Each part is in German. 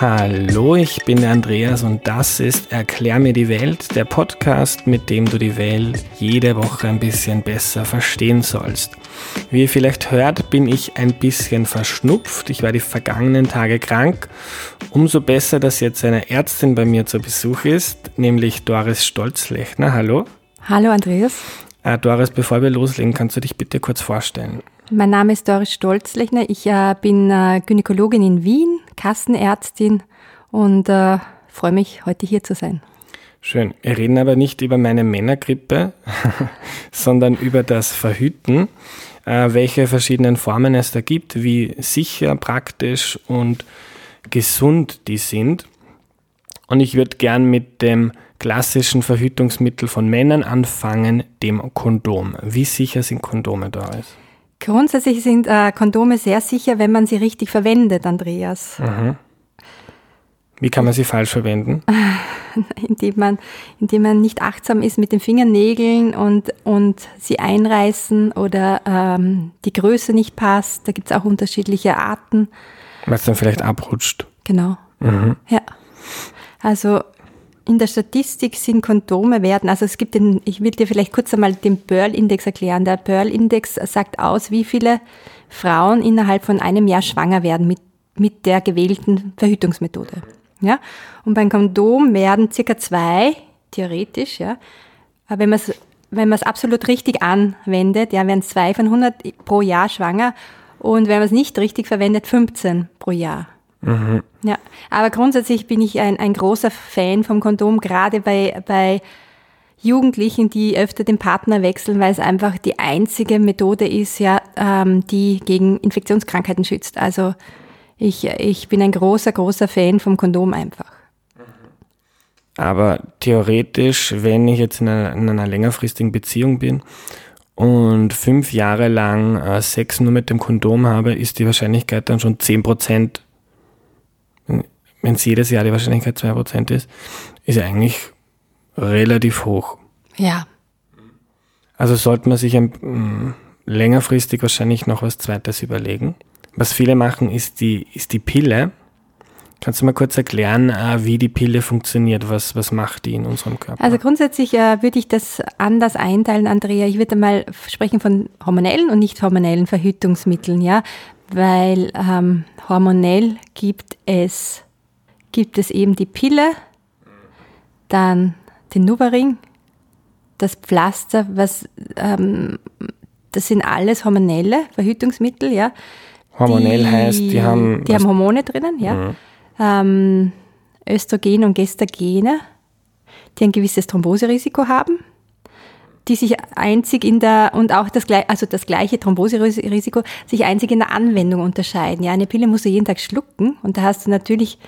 Hallo, ich bin der Andreas und das ist Erklär mir die Welt, der Podcast, mit dem du die Welt jede Woche ein bisschen besser verstehen sollst. Wie ihr vielleicht hört, bin ich ein bisschen verschnupft. Ich war die vergangenen Tage krank. Umso besser, dass jetzt eine Ärztin bei mir zu Besuch ist, nämlich Doris Stolzlechner. Hallo. Hallo Andreas. Äh, Doris, bevor wir loslegen, kannst du dich bitte kurz vorstellen? Mein Name ist Doris Stolzlechner. Ich äh, bin äh, Gynäkologin in Wien, Kassenärztin und äh, freue mich, heute hier zu sein. Schön. Wir reden aber nicht über meine Männergrippe, sondern über das Verhüten, äh, welche verschiedenen Formen es da gibt, wie sicher, praktisch und gesund die sind. Und ich würde gern mit dem klassischen Verhütungsmittel von Männern anfangen, dem Kondom. Wie sicher sind Kondome, Doris? Grundsätzlich sind äh, Kondome sehr sicher, wenn man sie richtig verwendet, Andreas. Mhm. Wie kann man sie falsch verwenden? indem, man, indem man nicht achtsam ist mit den Fingernägeln und, und sie einreißen oder ähm, die Größe nicht passt. Da gibt es auch unterschiedliche Arten. Was dann vielleicht abrutscht. Genau. Mhm. Ja. Also in der Statistik sind Kondome werden, also es gibt den, ich will dir vielleicht kurz einmal den Pearl-Index erklären. Der Pearl-Index sagt aus, wie viele Frauen innerhalb von einem Jahr schwanger werden mit, mit der gewählten Verhütungsmethode. Ja? Und beim Kondom werden circa zwei, theoretisch, ja, aber wenn man es wenn man es absolut richtig anwendet, ja, werden zwei von 100 pro Jahr schwanger und wenn man es nicht richtig verwendet, 15 pro Jahr. Mhm. Ja, aber grundsätzlich bin ich ein, ein großer Fan vom Kondom, gerade bei, bei Jugendlichen, die öfter den Partner wechseln, weil es einfach die einzige Methode ist, ja, ähm, die gegen Infektionskrankheiten schützt. Also ich, ich bin ein großer, großer Fan vom Kondom einfach. Aber theoretisch, wenn ich jetzt in einer, in einer längerfristigen Beziehung bin und fünf Jahre lang äh, Sex nur mit dem Kondom habe, ist die Wahrscheinlichkeit dann schon zehn Prozent wenn es jedes Jahr die Wahrscheinlichkeit 2% ist, ist eigentlich relativ hoch. Ja. Also sollte man sich ein, mm, längerfristig wahrscheinlich noch was Zweites überlegen. Was viele machen, ist die, ist die Pille. Kannst du mal kurz erklären, äh, wie die Pille funktioniert? Was, was macht die in unserem Körper? Also grundsätzlich äh, würde ich das anders einteilen, Andrea. Ich würde mal sprechen von hormonellen und nicht hormonellen Verhütungsmitteln, ja, weil ähm, hormonell gibt es gibt es eben die Pille, dann den Nuvaring, das Pflaster, was ähm, das sind alles hormonelle Verhütungsmittel, ja. Hormonell die, heißt, die haben. Die haben Hormone drinnen, ja. Mhm. Ähm, Östrogen und Gestagene, die ein gewisses Thromboserisiko haben, die sich einzig in der, und auch das, also das gleiche Thromboserisiko, sich einzig in der Anwendung unterscheiden. Ja, eine Pille musst du jeden Tag schlucken und da hast du natürlich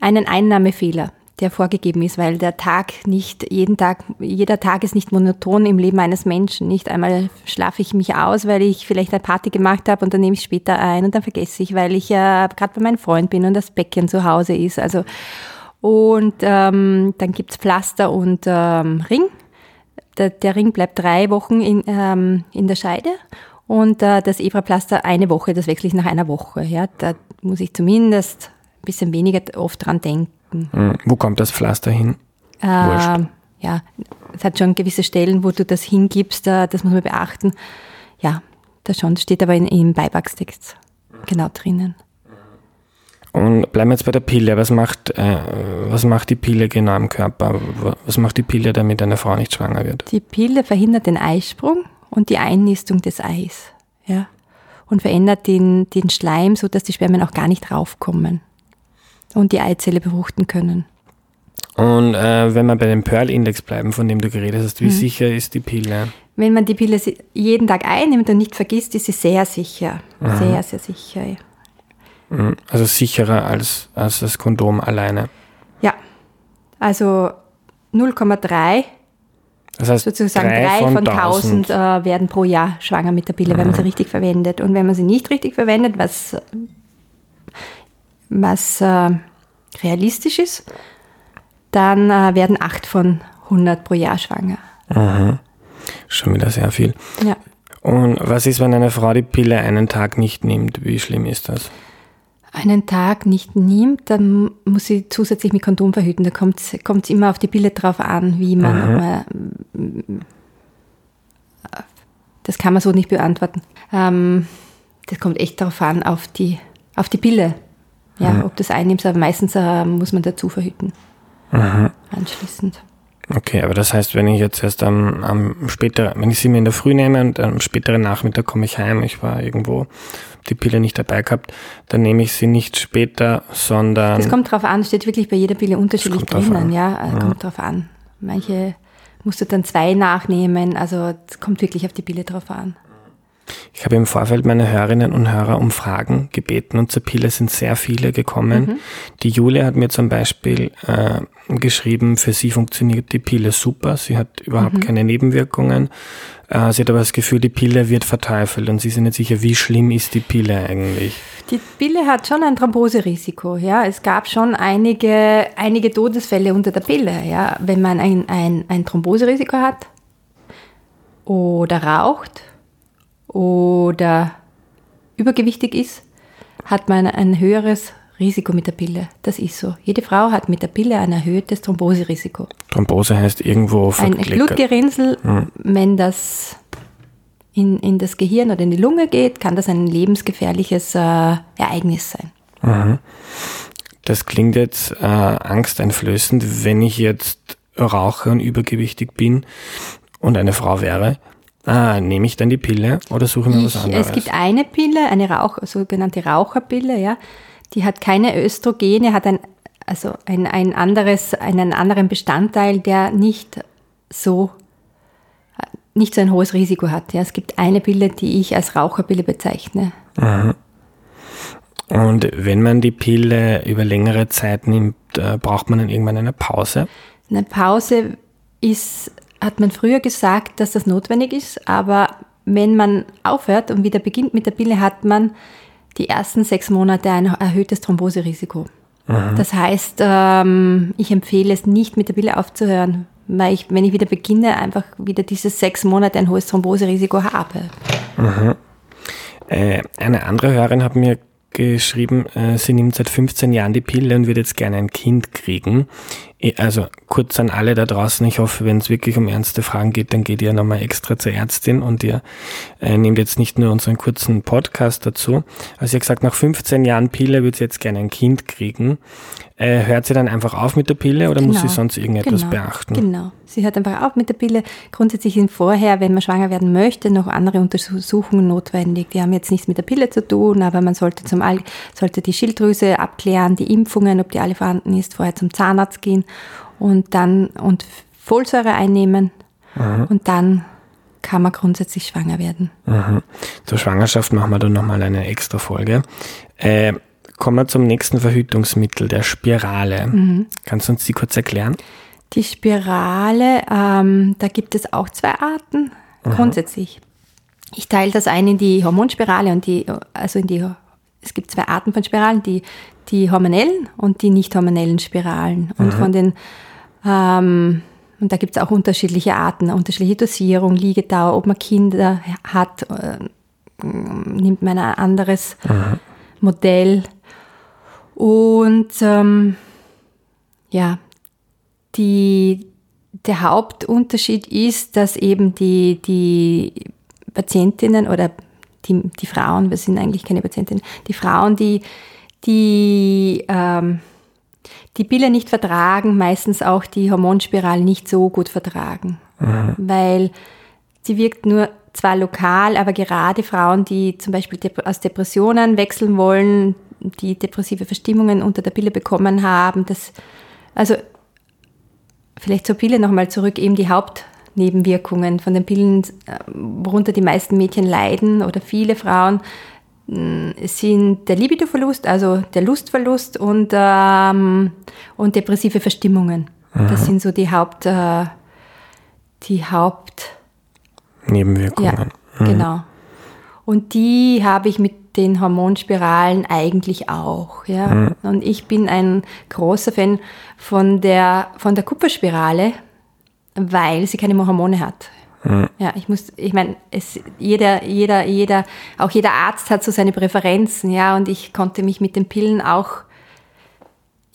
einen Einnahmefehler, der vorgegeben ist, weil der Tag nicht jeden Tag, jeder Tag ist nicht monoton im Leben eines Menschen. Nicht einmal schlafe ich mich aus, weil ich vielleicht eine Party gemacht habe und dann nehme ich später ein und dann vergesse ich, weil ich ja äh, gerade bei meinem Freund bin und das Becken zu Hause ist. Also und ähm, dann gibt's Pflaster und ähm, Ring. Der, der, Ring bleibt drei Wochen in, ähm, in der Scheide und äh, das Evra-Pflaster eine Woche, das wechsle ich nach einer Woche. Ja, da muss ich zumindest bisschen weniger oft dran denken. Mhm. Wo kommt das Pflaster hin? Äh, ja, es hat schon gewisse Stellen, wo du das hingibst, äh, das muss man beachten. Ja, das schon, das steht aber in, im Beipacks-Text genau drinnen. Und bleiben wir jetzt bei der Pille. Was macht, äh, was macht die Pille genau im Körper? Was macht die Pille, damit eine Frau nicht schwanger wird? Die Pille verhindert den Eisprung und die Einnistung des Eis. Ja? Und verändert den, den Schleim, sodass die Spermien auch gar nicht raufkommen und die Eizelle befruchten können. Und äh, wenn wir bei dem Pearl-Index bleiben, von dem du geredet hast, wie mhm. sicher ist die Pille? Wenn man die Pille jeden Tag einnimmt und nicht vergisst, ist sie sehr sicher. Mhm. Sehr, sehr sicher. Ja. Mhm. Also sicherer als, als das Kondom alleine. Ja, also 0,3. Das heißt, sozusagen drei von, von 1000 äh, werden pro Jahr schwanger mit der Pille, mhm. wenn man sie richtig verwendet. Und wenn man sie nicht richtig verwendet, was was äh, realistisch ist, dann äh, werden acht von 100 pro Jahr schwanger. Aha. Schon wieder sehr viel. Ja. Und was ist, wenn eine Frau die Pille einen Tag nicht nimmt? Wie schlimm ist das? einen Tag nicht nimmt, dann muss sie zusätzlich mit Kondom verhüten. Da kommt es immer auf die Pille drauf an, wie man, man das kann man so nicht beantworten. Ähm, das kommt echt darauf an, auf die, auf die Pille. Ja, mhm. ob das einnimmst, aber meistens äh, muss man dazu verhüten. Mhm. Anschließend. Okay, aber das heißt, wenn ich jetzt erst am, am späteren, wenn ich sie mir in der Früh nehme und am späteren Nachmittag komme ich heim, ich war irgendwo, die Pille nicht dabei gehabt, dann nehme ich sie nicht später, sondern. Das kommt drauf an, steht wirklich bei jeder Pille unterschiedlich drinnen, ja, äh, kommt drauf an. Manche musst du dann zwei nachnehmen, also es kommt wirklich auf die Pille drauf an. Ich habe im Vorfeld meine Hörerinnen und Hörer um Fragen gebeten und zur Pille sind sehr viele gekommen. Mhm. Die Julia hat mir zum Beispiel äh, geschrieben, für sie funktioniert die Pille super, sie hat überhaupt mhm. keine Nebenwirkungen. Äh, sie hat aber das Gefühl, die Pille wird verteufelt und sie sind nicht sicher, wie schlimm ist die Pille eigentlich. Die Pille hat schon ein Thromboserisiko. Ja. Es gab schon einige, einige Todesfälle unter der Pille. Ja. Wenn man ein, ein, ein Thromboserisiko hat oder raucht oder übergewichtig ist, hat man ein höheres Risiko mit der Pille. Das ist so. Jede Frau hat mit der Pille ein erhöhtes Thromboserisiko. Thrombose heißt irgendwo Ein Blutgerinnsel, hm. wenn das in, in das Gehirn oder in die Lunge geht, kann das ein lebensgefährliches äh, Ereignis sein. Mhm. Das klingt jetzt äh, angsteinflößend, wenn ich jetzt rauche und übergewichtig bin und eine Frau wäre. Ah, nehme ich dann die Pille oder suche mir ich, was anderes? Es gibt eine Pille, eine Rauch, sogenannte Raucherpille, ja. Die hat keine Östrogene, hat ein, also ein, ein anderes, einen anderen Bestandteil, der nicht so nicht so ein hohes Risiko hat. Ja. Es gibt eine Pille, die ich als Raucherpille bezeichne. Mhm. Und wenn man die Pille über längere Zeit nimmt, äh, braucht man dann irgendwann eine Pause? Eine Pause ist, hat man früher gesagt, dass das notwendig ist, aber wenn man aufhört und wieder beginnt mit der Pille, hat man die ersten sechs Monate ein erhöhtes Thromboserisiko. Das heißt, ähm, ich empfehle es nicht mit der Pille aufzuhören, weil ich, wenn ich wieder beginne, einfach wieder diese sechs Monate ein hohes Thromboserisiko habe. Mhm. Äh, eine andere Hörerin hat mir geschrieben, äh, sie nimmt seit 15 Jahren die Pille und würde jetzt gerne ein Kind kriegen. Also kurz an alle da draußen, ich hoffe, wenn es wirklich um ernste Fragen geht, dann geht ihr nochmal extra zur Ärztin und ihr äh, nehmt jetzt nicht nur unseren kurzen Podcast dazu. Also hat gesagt, nach 15 Jahren Pille würde sie jetzt gerne ein Kind kriegen. Äh, hört sie dann einfach auf mit der Pille oder genau. muss sie genau. sonst irgendetwas genau. beachten? Genau, sie hört einfach auf mit der Pille. Grundsätzlich sind vorher, wenn man schwanger werden möchte, noch andere Untersuchungen notwendig. Die haben jetzt nichts mit der Pille zu tun, aber man sollte, zum All sollte die Schilddrüse abklären, die Impfungen, ob die alle vorhanden ist, vorher zum Zahnarzt gehen und dann und Folsäure einnehmen mhm. und dann kann man grundsätzlich schwanger werden. Mhm. Zur Schwangerschaft machen wir dann nochmal eine extra Folge. Äh, Kommen wir zum nächsten Verhütungsmittel, der Spirale. Mhm. Kannst du uns die kurz erklären? Die Spirale, ähm, da gibt es auch zwei Arten mhm. grundsätzlich. Ich teile das ein in die Hormonspirale und die, also in die, es gibt zwei Arten von Spiralen, die, die hormonellen und die nicht hormonellen Spiralen. Und mhm. von den, ähm, und da gibt es auch unterschiedliche Arten, unterschiedliche Dosierung, Liegedauer, ob man Kinder hat, äh, nimmt man ein anderes mhm. Modell. Und ähm, ja, die, der Hauptunterschied ist, dass eben die, die Patientinnen oder die, die Frauen, wir sind eigentlich keine Patientinnen, die Frauen, die, die ähm, die Pille nicht vertragen, meistens auch die Hormonspirale nicht so gut vertragen, mhm. weil sie wirkt nur zwar lokal, aber gerade Frauen, die zum Beispiel aus Depressionen wechseln wollen, die depressive Verstimmungen unter der Pille bekommen haben. Das, also vielleicht zur Pille nochmal zurück, eben die Hauptnebenwirkungen von den Pillen, äh, worunter die meisten Mädchen leiden oder viele Frauen, mm, sind der Libidoverlust, also der Lustverlust und, ähm, und depressive Verstimmungen. Mhm. Das sind so die Haupt, äh, die Haupt Nebenwirkungen. Ja, mhm. genau. Und die habe ich mit den Hormonspiralen eigentlich auch. Ja? Mhm. Und ich bin ein großer Fan von der, von der Kupferspirale, weil sie keine Hormone hat. Mhm. Ja, ich muss, ich meine, es, jeder, jeder, jeder, auch jeder Arzt hat so seine Präferenzen, ja, und ich konnte mich mit den Pillen auch,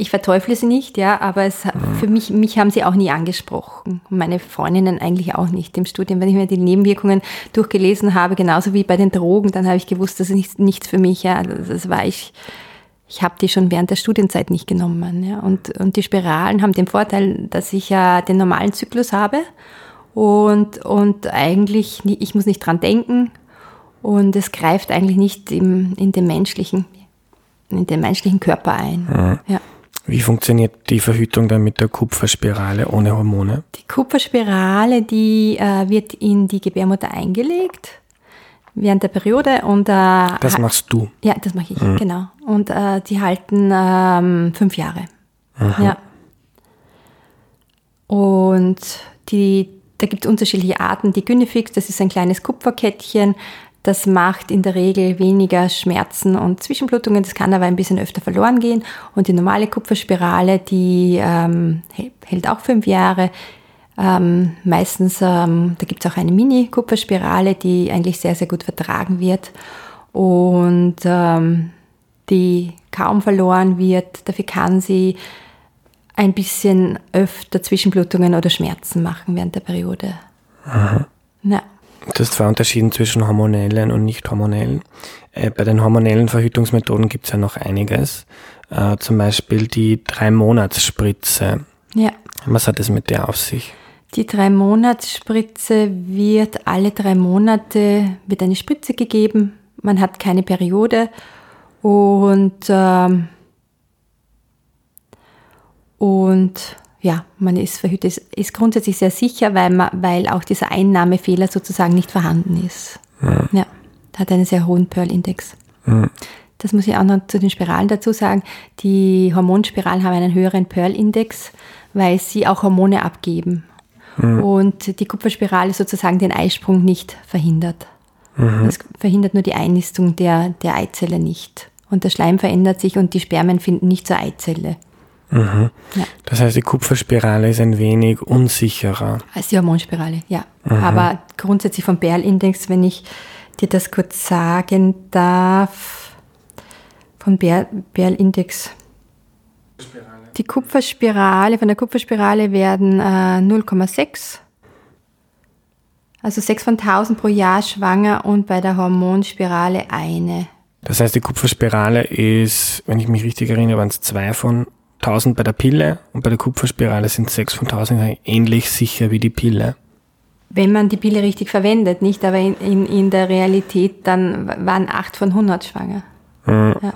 ich verteufle sie nicht, ja, aber es, mhm. für mich, mich haben sie auch nie angesprochen. Meine Freundinnen eigentlich auch nicht im Studium. Wenn ich mir die Nebenwirkungen durchgelesen habe, genauso wie bei den Drogen, dann habe ich gewusst, das ist nichts, nichts für mich, ja, das war ich, ich habe die schon während der Studienzeit nicht genommen. Ja. Und, und die Spiralen haben den Vorteil, dass ich ja den normalen Zyklus habe und, und eigentlich, ich muss nicht dran denken und es greift eigentlich nicht im, in, den menschlichen, in den menschlichen Körper ein. Mhm. Ja. Wie funktioniert die Verhütung dann mit der Kupferspirale ohne Hormone? Die Kupferspirale, die äh, wird in die Gebärmutter eingelegt während der Periode und äh, das machst du. Ja, das mache ich, mhm. genau. Und äh, die halten ähm, fünf Jahre. Mhm. Ja. Und die, da gibt es unterschiedliche Arten. Die Gynefix, das ist ein kleines Kupferkettchen. Das macht in der Regel weniger Schmerzen und Zwischenblutungen. Das kann aber ein bisschen öfter verloren gehen. Und die normale Kupferspirale, die ähm, hält auch fünf Jahre, ähm, meistens, ähm, da gibt es auch eine Mini-Kupferspirale, die eigentlich sehr, sehr gut vertragen wird und ähm, die kaum verloren wird. Dafür kann sie ein bisschen öfter Zwischenblutungen oder Schmerzen machen während der Periode. Aha. Ja. Du hast zwei Unterschieden zwischen hormonellen und nicht hormonellen. Äh, bei den hormonellen Verhütungsmethoden gibt es ja noch einiges. Äh, zum Beispiel die Drei-Monats-Spritze. Ja. Was hat es mit der auf sich? Die Drei-Monats-Spritze wird alle drei Monate wird eine Spritze gegeben. Man hat keine Periode und, ähm, und ja, man ist verhütet, ist grundsätzlich sehr sicher, weil, man, weil auch dieser Einnahmefehler sozusagen nicht vorhanden ist. Ja, ja hat einen sehr hohen Pearl-Index. Ja. Das muss ich auch noch zu den Spiralen dazu sagen. Die Hormonspiralen haben einen höheren Pearl-Index, weil sie auch Hormone abgeben mhm. und die Kupferspirale sozusagen den Eisprung nicht verhindert. Mhm. Das verhindert nur die Einnistung der, der Eizelle nicht. Und der Schleim verändert sich und die Spermien finden nicht zur Eizelle. Mhm. Ja. Das heißt, die Kupferspirale ist ein wenig unsicherer. Als die Hormonspirale, ja. Mhm. Aber grundsätzlich vom Berl-Index, wenn ich dir das kurz sagen darf, vom Berl-Index. Die Kupferspirale, von der Kupferspirale werden äh, 0,6, also 6 von 1000 pro Jahr schwanger und bei der Hormonspirale eine. Das heißt, die Kupferspirale ist, wenn ich mich richtig erinnere, waren es 2 von 1000 bei der Pille und bei der Kupferspirale sind 6 von 1000 ähnlich sicher wie die Pille. Wenn man die Pille richtig verwendet, nicht, aber in, in, in der Realität dann waren 8 von 100 schwanger. Mhm. Ja,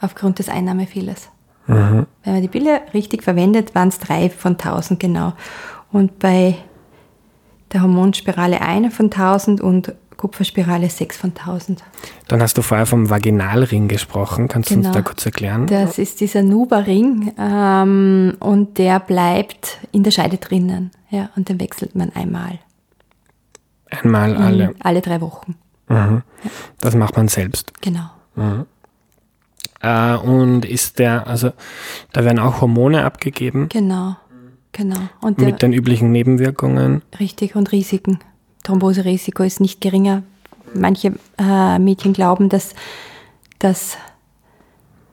aufgrund des Einnahmefehlers. Mhm. Wenn man die Pille richtig verwendet, waren es drei von 1000 genau. Und bei der Hormonspirale eine von 1000 und Kupferspirale 6 von 1000. Dann hast du vorher vom Vaginalring gesprochen. Kannst genau. du uns genau. da kurz erklären? Das ist dieser Nuba-Ring ähm, und der bleibt in der Scheide drinnen. Ja, und den wechselt man einmal. Einmal alle? Alle drei Wochen. Mhm. Ja. Das macht man selbst. Genau. Mhm. Äh, und ist der, also da werden auch Hormone abgegeben. Genau, genau. Und der, mit den üblichen Nebenwirkungen. Richtig, und Risiken. Thromboserisiko ist nicht geringer. Manche äh, Mädchen glauben, dass das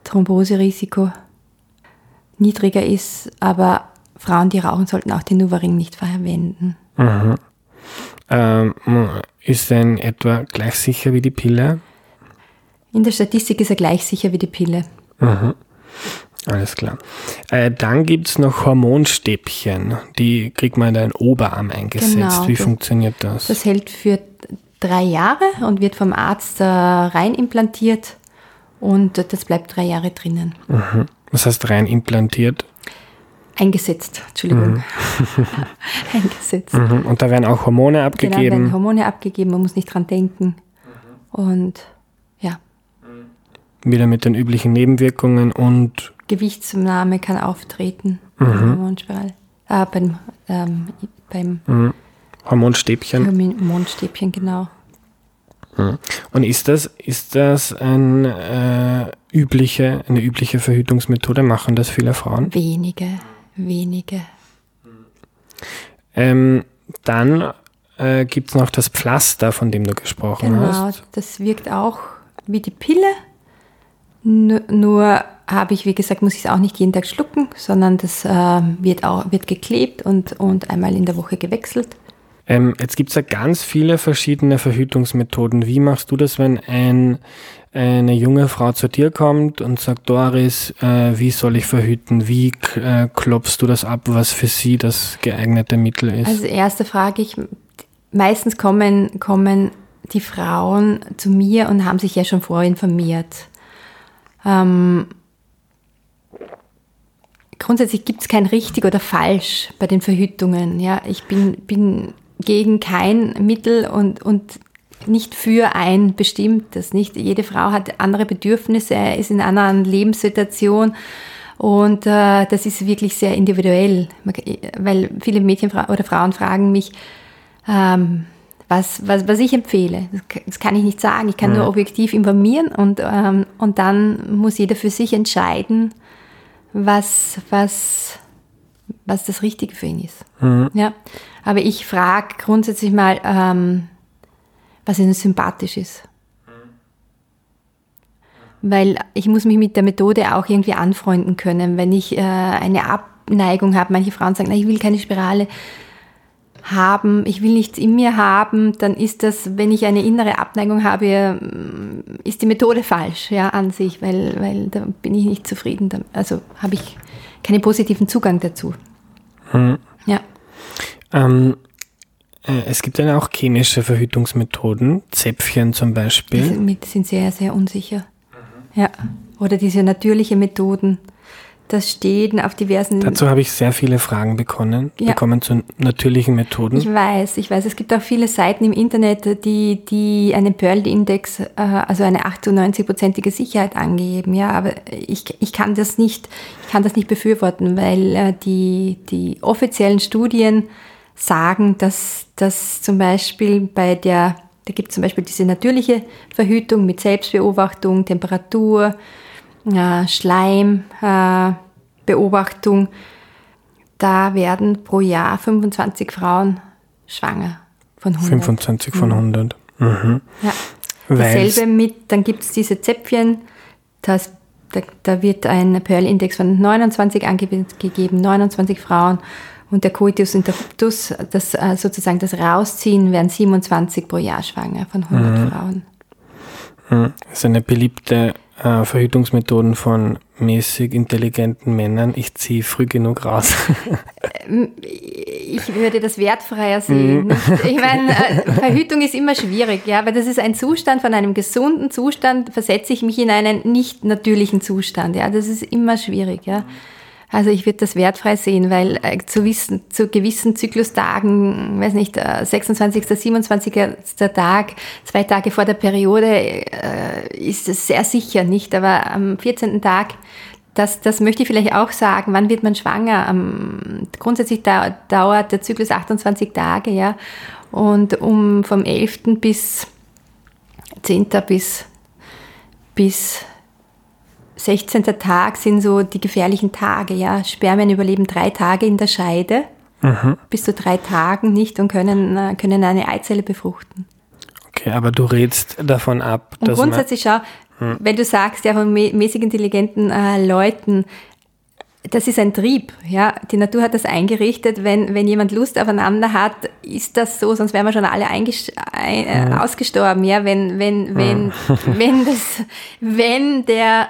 Thromboserisiko niedriger ist, aber Frauen, die rauchen, sollten auch den Nuvaring nicht verwenden. Mhm. Ähm, ist er in etwa gleich sicher wie die Pille? In der Statistik ist er gleich sicher wie die Pille. Mhm. Alles klar. Äh, dann gibt es noch Hormonstäbchen. Die kriegt man in den Oberarm eingesetzt. Genau, wie das, funktioniert das? Das hält für drei Jahre und wird vom Arzt äh, rein implantiert und das bleibt drei Jahre drinnen. Mhm. Was heißt rein implantiert? Eingesetzt, Entschuldigung. Mhm. Eingesetzt. Mhm. Und da werden auch Hormone abgegeben? Genau, werden Hormone abgegeben, man muss nicht dran denken. Und wieder mit den üblichen Nebenwirkungen und Gewichtszunahme kann auftreten mhm. Äh, beim, ähm, beim mhm. Hormonstäbchen. Hormonstäbchen, genau. Mhm. Und ist das, ist das ein, äh, übliche, eine übliche Verhütungsmethode? Machen das viele Frauen? Wenige, wenige. Ähm, dann äh, gibt es noch das Pflaster, von dem du gesprochen genau, hast. Genau, das wirkt auch wie die Pille. Nur, nur habe ich, wie gesagt, muss ich es auch nicht jeden Tag schlucken, sondern das äh, wird auch wird geklebt und, und einmal in der Woche gewechselt. Ähm, jetzt gibt es ja ganz viele verschiedene Verhütungsmethoden. Wie machst du das, wenn ein, eine junge Frau zu dir kommt und sagt, Doris, äh, wie soll ich verhüten? Wie äh, klopfst du das ab, was für sie das geeignete Mittel ist? Also erste frage ich, meistens kommen, kommen die Frauen zu mir und haben sich ja schon vorinformiert. Ähm, grundsätzlich gibt es kein richtig oder falsch bei den Verhütungen. Ja, ich bin, bin gegen kein Mittel und, und nicht für ein bestimmtes. Nicht jede Frau hat andere Bedürfnisse, ist in einer anderen Lebenssituation und äh, das ist wirklich sehr individuell, weil viele Mädchen oder Frauen fragen mich, ähm, was, was, was ich empfehle. Das kann ich nicht sagen. Ich kann mhm. nur objektiv informieren und, ähm, und dann muss jeder für sich entscheiden, was, was, was das Richtige für ihn ist. Mhm. Ja. Aber ich frage grundsätzlich mal, ähm, was ihnen sympathisch ist. Weil ich muss mich mit der Methode auch irgendwie anfreunden können. Wenn ich äh, eine Abneigung habe, manche Frauen sagen, na, ich will keine Spirale haben, ich will nichts in mir haben, dann ist das, wenn ich eine innere Abneigung habe, ist die Methode falsch, ja, an sich, weil, weil da bin ich nicht zufrieden. Also habe ich keinen positiven Zugang dazu. Hm. Ja. Ähm, äh, es gibt dann auch chemische Verhütungsmethoden, Zäpfchen zum Beispiel. Die sind sehr, sehr unsicher. Mhm. Ja. Oder diese natürliche Methoden das steht auf diversen. Dazu habe ich sehr viele Fragen bekommen, ja. bekommen zu natürlichen Methoden. Ich weiß, ich weiß. Es gibt auch viele Seiten im Internet, die, die einen Pearl-Index, äh, also eine 98-prozentige Sicherheit angeben. Ja, aber ich, ich kann das nicht, ich kann das nicht befürworten, weil äh, die, die offiziellen Studien sagen, dass, dass zum Beispiel bei der, da gibt es zum Beispiel diese natürliche Verhütung mit Selbstbeobachtung, Temperatur, äh, da werden pro Jahr 25 Frauen schwanger von 100. 25 von 100. Mhm. mhm. Ja. Dasselbe mit, dann gibt es diese Zäpfchen, das, da, da wird ein Pearl-Index von 29 angegeben, 29 Frauen. Und der Coitus interruptus, das äh, sozusagen das Rausziehen, werden 27 pro Jahr schwanger von 100 mhm. Frauen. Mhm. Das ist eine beliebte äh, Verhütungsmethoden von mäßig intelligenten Männern. Ich ziehe früh genug raus. Ähm, ich würde das wertfreier sehen. Mhm. Ich meine, äh, Verhütung ist immer schwierig, ja, weil das ist ein Zustand von einem gesunden Zustand, versetze ich mich in einen nicht natürlichen Zustand, ja, das ist immer schwierig, ja. Also ich würde das wertfrei sehen, weil äh, zu, wissen, zu gewissen Zyklustagen, weiß nicht, 26., 27. Tag, zwei Tage vor der Periode, äh, ist es sehr sicher nicht. Aber am 14. Tag, das, das möchte ich vielleicht auch sagen, wann wird man schwanger? Grundsätzlich da, dauert der Zyklus 28 Tage, ja. Und um vom 11. bis 10. bis, bis 16. Tag sind so die gefährlichen Tage, ja. Spermien überleben drei Tage in der Scheide, mhm. bis zu drei Tagen nicht und können, äh, können eine Eizelle befruchten. Okay, aber du redst davon ab, und dass grundsätzlich schau, hm. wenn du sagst, ja, von mäßig intelligenten äh, Leuten, das ist ein Trieb, ja. Die Natur hat das eingerichtet. Wenn, wenn jemand Lust aufeinander hat, ist das so, sonst wären wir schon alle ein, äh, ausgestorben, ja. Wenn, wenn, wenn, wenn das, wenn der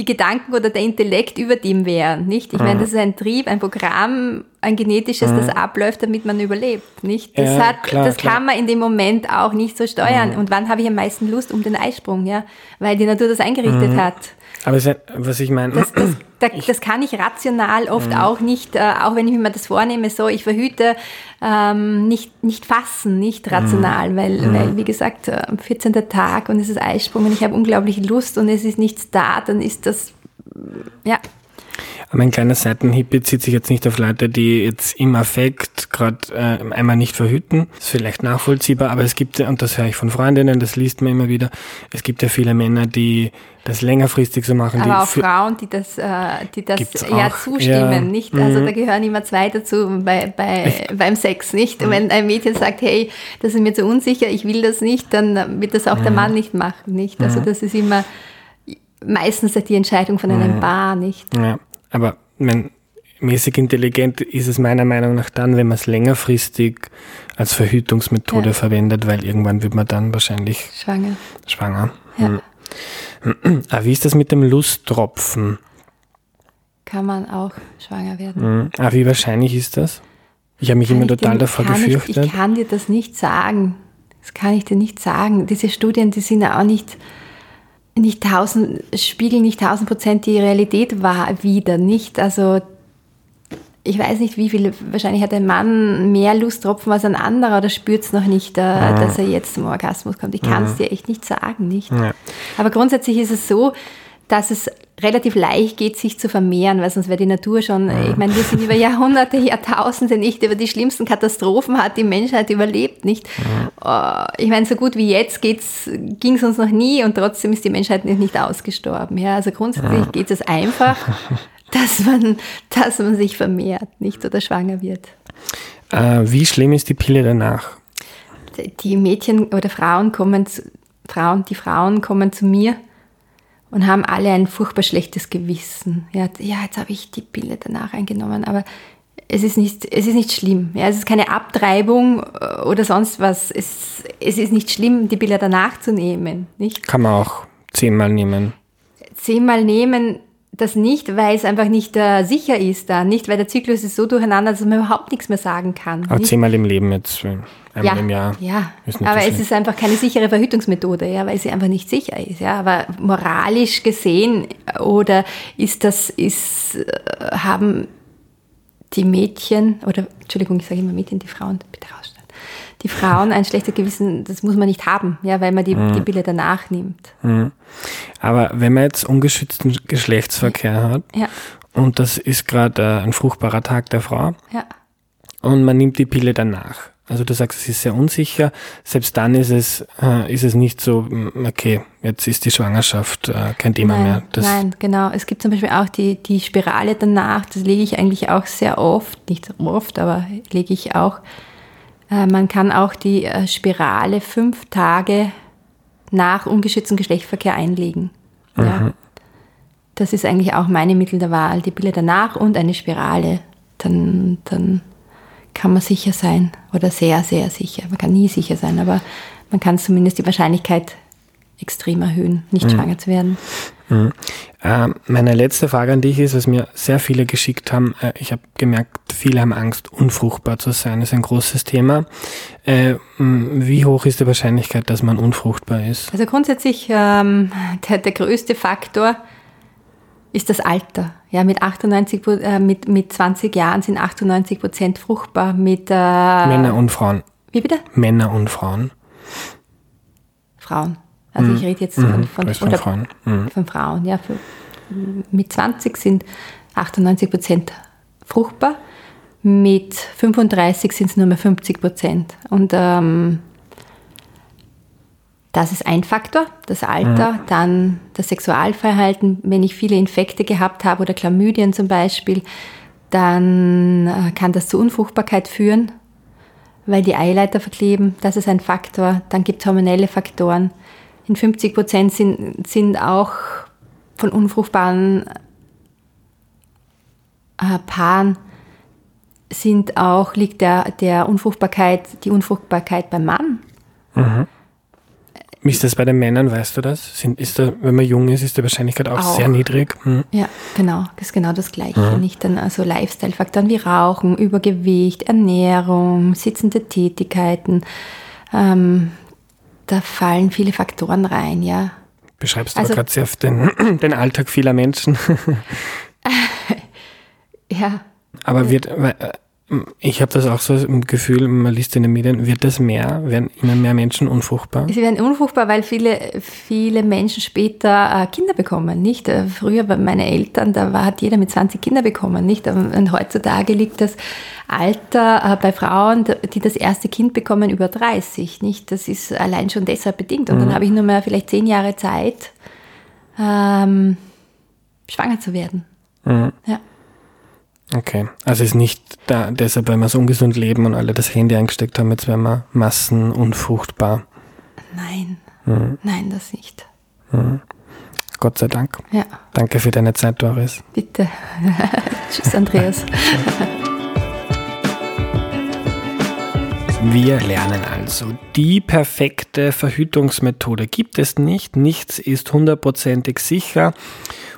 die Gedanken oder der Intellekt über dem wären, nicht? Ich meine, mhm. das ist ein Trieb, ein Programm, ein genetisches, das mhm. abläuft, damit man überlebt, nicht? Das ja, hat, klar, das klar. kann man in dem Moment auch nicht so steuern. Mhm. Und wann habe ich am meisten Lust um den Eisprung, ja? Weil die Natur das eingerichtet mhm. hat. Aber was ich meine. Das, das, das, das, kann ich rational oft mhm. auch nicht, äh, auch wenn ich mir das vornehme, so ich verhüte, ähm, nicht, nicht fassen, nicht rational, mhm. weil, mhm. weil, wie gesagt, äh, am 14. Tag und es ist Eisprung und ich habe unglaublich Lust und es ist nichts da, dann ist das, ja. Aber ein kleiner Seitenhieb bezieht sich jetzt nicht auf Leute, die jetzt im Affekt gerade äh, einmal nicht verhüten. Das ist vielleicht nachvollziehbar, aber es gibt ja, und das höre ich von Freundinnen, das liest man immer wieder, es gibt ja viele Männer, die das längerfristig so machen. Aber auch Frauen, die das, äh, die das ja zustimmen, ja. nicht? Also mhm. da gehören immer zwei dazu bei, bei, beim Sex, nicht? Mhm. Wenn ein Mädchen sagt, hey, das ist mir zu unsicher, ich will das nicht, dann wird das auch mhm. der Mann nicht machen, nicht? Also mhm. das ist immer meistens die Entscheidung von einem mhm. Paar, nicht? Ja, aber wenn mäßig intelligent ist es meiner Meinung nach dann, wenn man es längerfristig als Verhütungsmethode ja. verwendet, weil irgendwann wird man dann wahrscheinlich schwanger. Schwanger. Ja. Hm. Ah, wie ist das mit dem Lusttropfen? Kann man auch schwanger werden. Hm. Ah, wie wahrscheinlich ist das? Ich habe mich kann immer total dir, davor gefürchtet. Ich, ich kann dir das nicht sagen. Das kann ich dir nicht sagen. Diese Studien, die sind ja auch nicht nicht tausend, spiegeln nicht tausend Prozent die Realität war, wieder, nicht? Also ich weiß nicht, wie viel, wahrscheinlich hat ein Mann mehr Lusttropfen als ein anderer oder spürt es noch nicht, äh, ja. dass er jetzt zum Orgasmus kommt. Ich kann es ja. dir echt nicht sagen, nicht? Ja. Aber grundsätzlich ist es so, dass es relativ leicht geht, sich zu vermehren, weil sonst wäre die Natur schon, ich meine, wir sind über Jahrhunderte, Jahrtausende nicht über die schlimmsten Katastrophen hat die Menschheit überlebt, nicht? Äh, ich meine, so gut wie jetzt ging es uns noch nie und trotzdem ist die Menschheit nicht ausgestorben. Ja, also grundsätzlich geht es einfach, dass man, dass man sich vermehrt, nicht oder schwanger wird. Äh, wie schlimm ist die Pille danach? Die Mädchen oder Frauen kommen, zu, Frauen, die Frauen kommen zu mir und haben alle ein furchtbar schlechtes Gewissen. Ja, ja jetzt habe ich die Pille danach eingenommen, aber es ist nicht, es ist nicht schlimm. Ja, es ist keine Abtreibung äh, oder sonst was. Es, es ist nicht schlimm, die Pille danach zu nehmen. Nicht? Kann man auch zehnmal nehmen. Zehnmal nehmen das nicht, weil es einfach nicht äh, sicher ist da, nicht, weil der Zyklus ist so durcheinander, dass man überhaupt nichts mehr sagen kann. Aber zehnmal im Leben jetzt, einmal ja, im Jahr. Ja, aber es ist einfach keine sichere Verhütungsmethode, ja, weil sie einfach nicht sicher ist, ja. Aber moralisch gesehen oder ist das, ist, äh, haben die Mädchen oder Entschuldigung, ich sage immer Mädchen, die Frauen, bitte rausstellen die Frauen ein schlechtes Gewissen, das muss man nicht haben, ja, weil man die, mhm. die Pille danach nimmt. Mhm. Aber wenn man jetzt ungeschützten Geschlechtsverkehr hat ja. und das ist gerade äh, ein fruchtbarer Tag der Frau ja. und man nimmt die Pille danach. Also du sagst, es ist sehr unsicher. Selbst dann ist es, äh, ist es nicht so, mm, okay, jetzt ist die Schwangerschaft äh, kein Thema nein, mehr. Das nein, genau. Es gibt zum Beispiel auch die, die Spirale danach, das lege ich eigentlich auch sehr oft, nicht oft, aber lege ich auch äh, man kann auch die äh, Spirale fünf Tage nach ungeschütztem Geschlechtsverkehr einlegen. Mhm. Ja. Das ist eigentlich auch meine Mittel der Wahl. Die Pille danach und eine Spirale. Dann, dann kann man sicher sein oder sehr, sehr sicher. Man kann nie sicher sein, aber man kann zumindest die Wahrscheinlichkeit extrem erhöhen, nicht mhm. schwanger zu werden. Mhm. Äh, meine letzte Frage an dich ist, was mir sehr viele geschickt haben. Äh, ich habe gemerkt, viele haben Angst, unfruchtbar zu sein. Das ist ein großes Thema. Äh, wie hoch ist die Wahrscheinlichkeit, dass man unfruchtbar ist? Also grundsätzlich ähm, der, der größte Faktor ist das Alter. Ja, mit 98, äh, mit, mit 20 Jahren sind 98 Prozent fruchtbar. Mit, äh, Männer und Frauen. Wie bitte? Männer und Frauen. Frauen. Also ich mhm. rede jetzt von, mhm. von, von Frauen. Mhm. Von Frauen, ja. Für, mit 20 sind 98 Prozent fruchtbar, mit 35 sind es nur mehr 50 Prozent. Und ähm, das ist ein Faktor, das Alter, mhm. dann das Sexualverhalten. Wenn ich viele Infekte gehabt habe oder Chlamydien zum Beispiel, dann äh, kann das zu Unfruchtbarkeit führen, weil die Eileiter verkleben. Das ist ein Faktor. Dann gibt es hormonelle Faktoren in 50 Prozent sind, sind auch von unfruchtbaren äh, Paaren sind auch, liegt der, der Unfruchtbarkeit, die Unfruchtbarkeit beim Mann. Mhm. Wie ist das bei den Männern, weißt du das? Sind, ist da, wenn man jung ist, ist die Wahrscheinlichkeit auch, auch. sehr niedrig? Mhm. Ja, genau. Das ist genau das Gleiche. Mhm. Nicht dann also Lifestyle-Faktoren wie Rauchen, Übergewicht, Ernährung, sitzende Tätigkeiten, ähm, da fallen viele Faktoren rein, ja. Beschreibst du also, gerade sehr den, den Alltag vieler Menschen. ja. Aber wird, äh, Ich habe das auch so im Gefühl, man liest in den Medien, wird das mehr? Werden immer mehr Menschen unfruchtbar? Sie werden unfruchtbar, weil viele, viele Menschen später äh, Kinder bekommen, nicht? Äh, früher bei meinen Eltern, da war, hat jeder mit 20 Kinder bekommen, nicht? Und heutzutage liegt das Alter äh, bei Frauen, die das erste Kind bekommen, über 30, nicht? Das ist allein schon deshalb bedingt. Und mhm. dann habe ich nur mehr vielleicht zehn Jahre Zeit, ähm, schwanger zu werden. Mhm. Ja. Okay, also ist nicht da, deshalb, weil wir so ungesund leben und alle das Handy eingesteckt haben, jetzt werden wir massenunfruchtbar. Nein, mhm. nein, das nicht. Mhm. Gott sei Dank. Ja. Danke für deine Zeit, Doris. Bitte. Tschüss, Andreas. Wir lernen also, die perfekte Verhütungsmethode gibt es nicht. Nichts ist hundertprozentig sicher.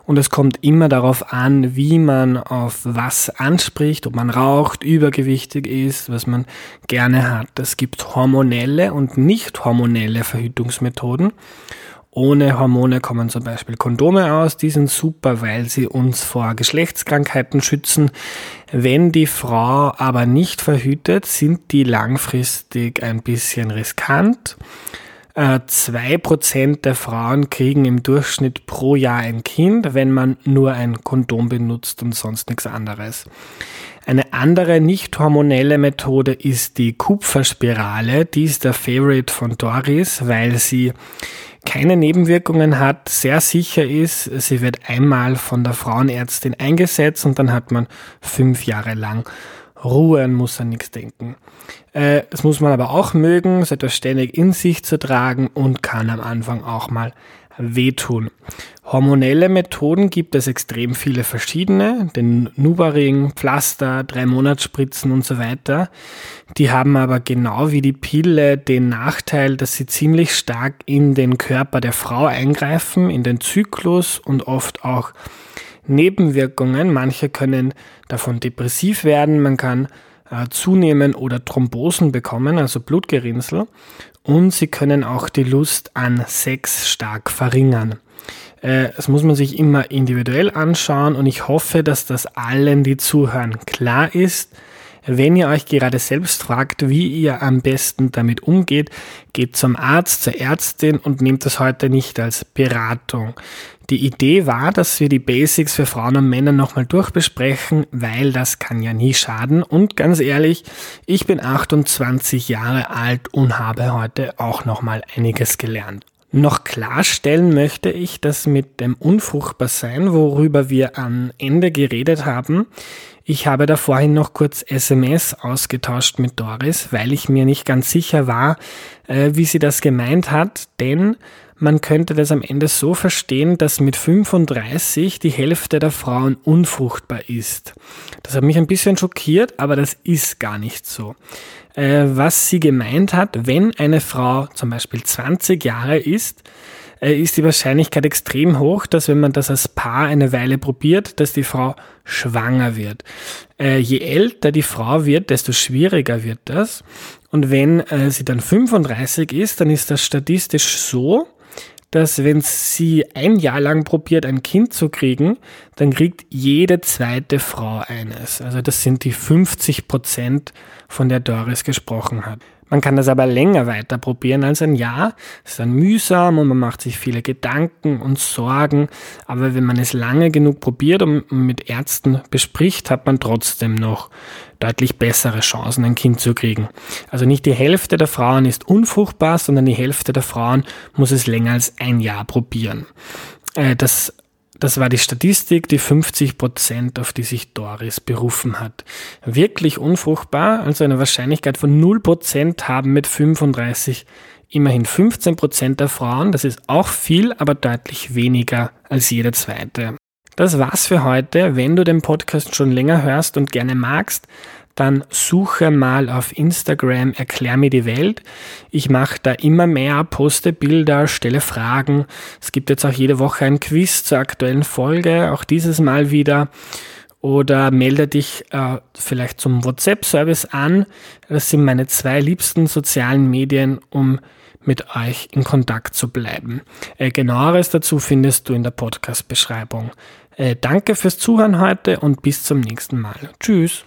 Und es kommt immer darauf an, wie man auf was anspricht, ob man raucht, übergewichtig ist, was man gerne hat. Es gibt hormonelle und nicht hormonelle Verhütungsmethoden. Ohne Hormone kommen zum Beispiel Kondome aus. Die sind super, weil sie uns vor Geschlechtskrankheiten schützen. Wenn die Frau aber nicht verhütet, sind die langfristig ein bisschen riskant. Äh, zwei Prozent der Frauen kriegen im Durchschnitt pro Jahr ein Kind, wenn man nur ein Kondom benutzt und sonst nichts anderes. Eine andere nicht hormonelle Methode ist die Kupferspirale. Die ist der Favorite von Doris, weil sie keine Nebenwirkungen hat, sehr sicher ist. Sie wird einmal von der Frauenärztin eingesetzt und dann hat man fünf Jahre lang Ruhe und muss an nichts denken. Äh, das muss man aber auch mögen, so etwas ständig in sich zu tragen und kann am Anfang auch mal wehtun. Hormonelle Methoden gibt es extrem viele verschiedene, den Nubaring, Pflaster, drei Monatsspritzen und so weiter. Die haben aber genau wie die Pille den Nachteil, dass sie ziemlich stark in den Körper der Frau eingreifen, in den Zyklus und oft auch Nebenwirkungen. Manche können davon depressiv werden, man kann äh, zunehmen oder Thrombosen bekommen, also Blutgerinnsel. Und sie können auch die Lust an Sex stark verringern. Äh, das muss man sich immer individuell anschauen und ich hoffe, dass das allen, die zuhören, klar ist. Wenn ihr euch gerade selbst fragt, wie ihr am besten damit umgeht, geht zum Arzt, zur Ärztin und nehmt das heute nicht als Beratung. Die Idee war, dass wir die Basics für Frauen und Männer nochmal durchbesprechen, weil das kann ja nie schaden. Und ganz ehrlich, ich bin 28 Jahre alt und habe heute auch nochmal einiges gelernt. Noch klarstellen möchte ich, dass mit dem Unfruchtbarsein, worüber wir am Ende geredet haben, ich habe da vorhin noch kurz SMS ausgetauscht mit Doris, weil ich mir nicht ganz sicher war, äh, wie sie das gemeint hat, denn man könnte das am Ende so verstehen, dass mit 35 die Hälfte der Frauen unfruchtbar ist. Das hat mich ein bisschen schockiert, aber das ist gar nicht so. Äh, was sie gemeint hat, wenn eine Frau zum Beispiel 20 Jahre ist, ist die Wahrscheinlichkeit extrem hoch, dass wenn man das als Paar eine Weile probiert, dass die Frau schwanger wird. Äh, je älter die Frau wird, desto schwieriger wird das. Und wenn äh, sie dann 35 ist, dann ist das statistisch so, dass wenn sie ein Jahr lang probiert, ein Kind zu kriegen, dann kriegt jede zweite Frau eines. Also das sind die 50 Prozent, von der Doris gesprochen hat. Man kann das aber länger weiter probieren als ein Jahr. Es ist dann mühsam und man macht sich viele Gedanken und Sorgen. Aber wenn man es lange genug probiert und mit Ärzten bespricht, hat man trotzdem noch deutlich bessere Chancen, ein Kind zu kriegen. Also nicht die Hälfte der Frauen ist unfruchtbar, sondern die Hälfte der Frauen muss es länger als ein Jahr probieren. Äh, das das war die Statistik, die 50 Prozent, auf die sich Doris berufen hat. Wirklich unfruchtbar, also eine Wahrscheinlichkeit von 0 Prozent haben mit 35 immerhin 15 Prozent der Frauen. Das ist auch viel, aber deutlich weniger als jede zweite. Das war's für heute. Wenn du den Podcast schon länger hörst und gerne magst, dann suche mal auf Instagram Erklär mir die Welt. Ich mache da immer mehr, poste Bilder, stelle Fragen. Es gibt jetzt auch jede Woche ein Quiz zur aktuellen Folge, auch dieses Mal wieder. Oder melde dich äh, vielleicht zum WhatsApp-Service an. Das sind meine zwei liebsten sozialen Medien, um mit euch in Kontakt zu bleiben. Äh, genaueres dazu findest du in der Podcast-Beschreibung. Äh, danke fürs Zuhören heute und bis zum nächsten Mal. Tschüss.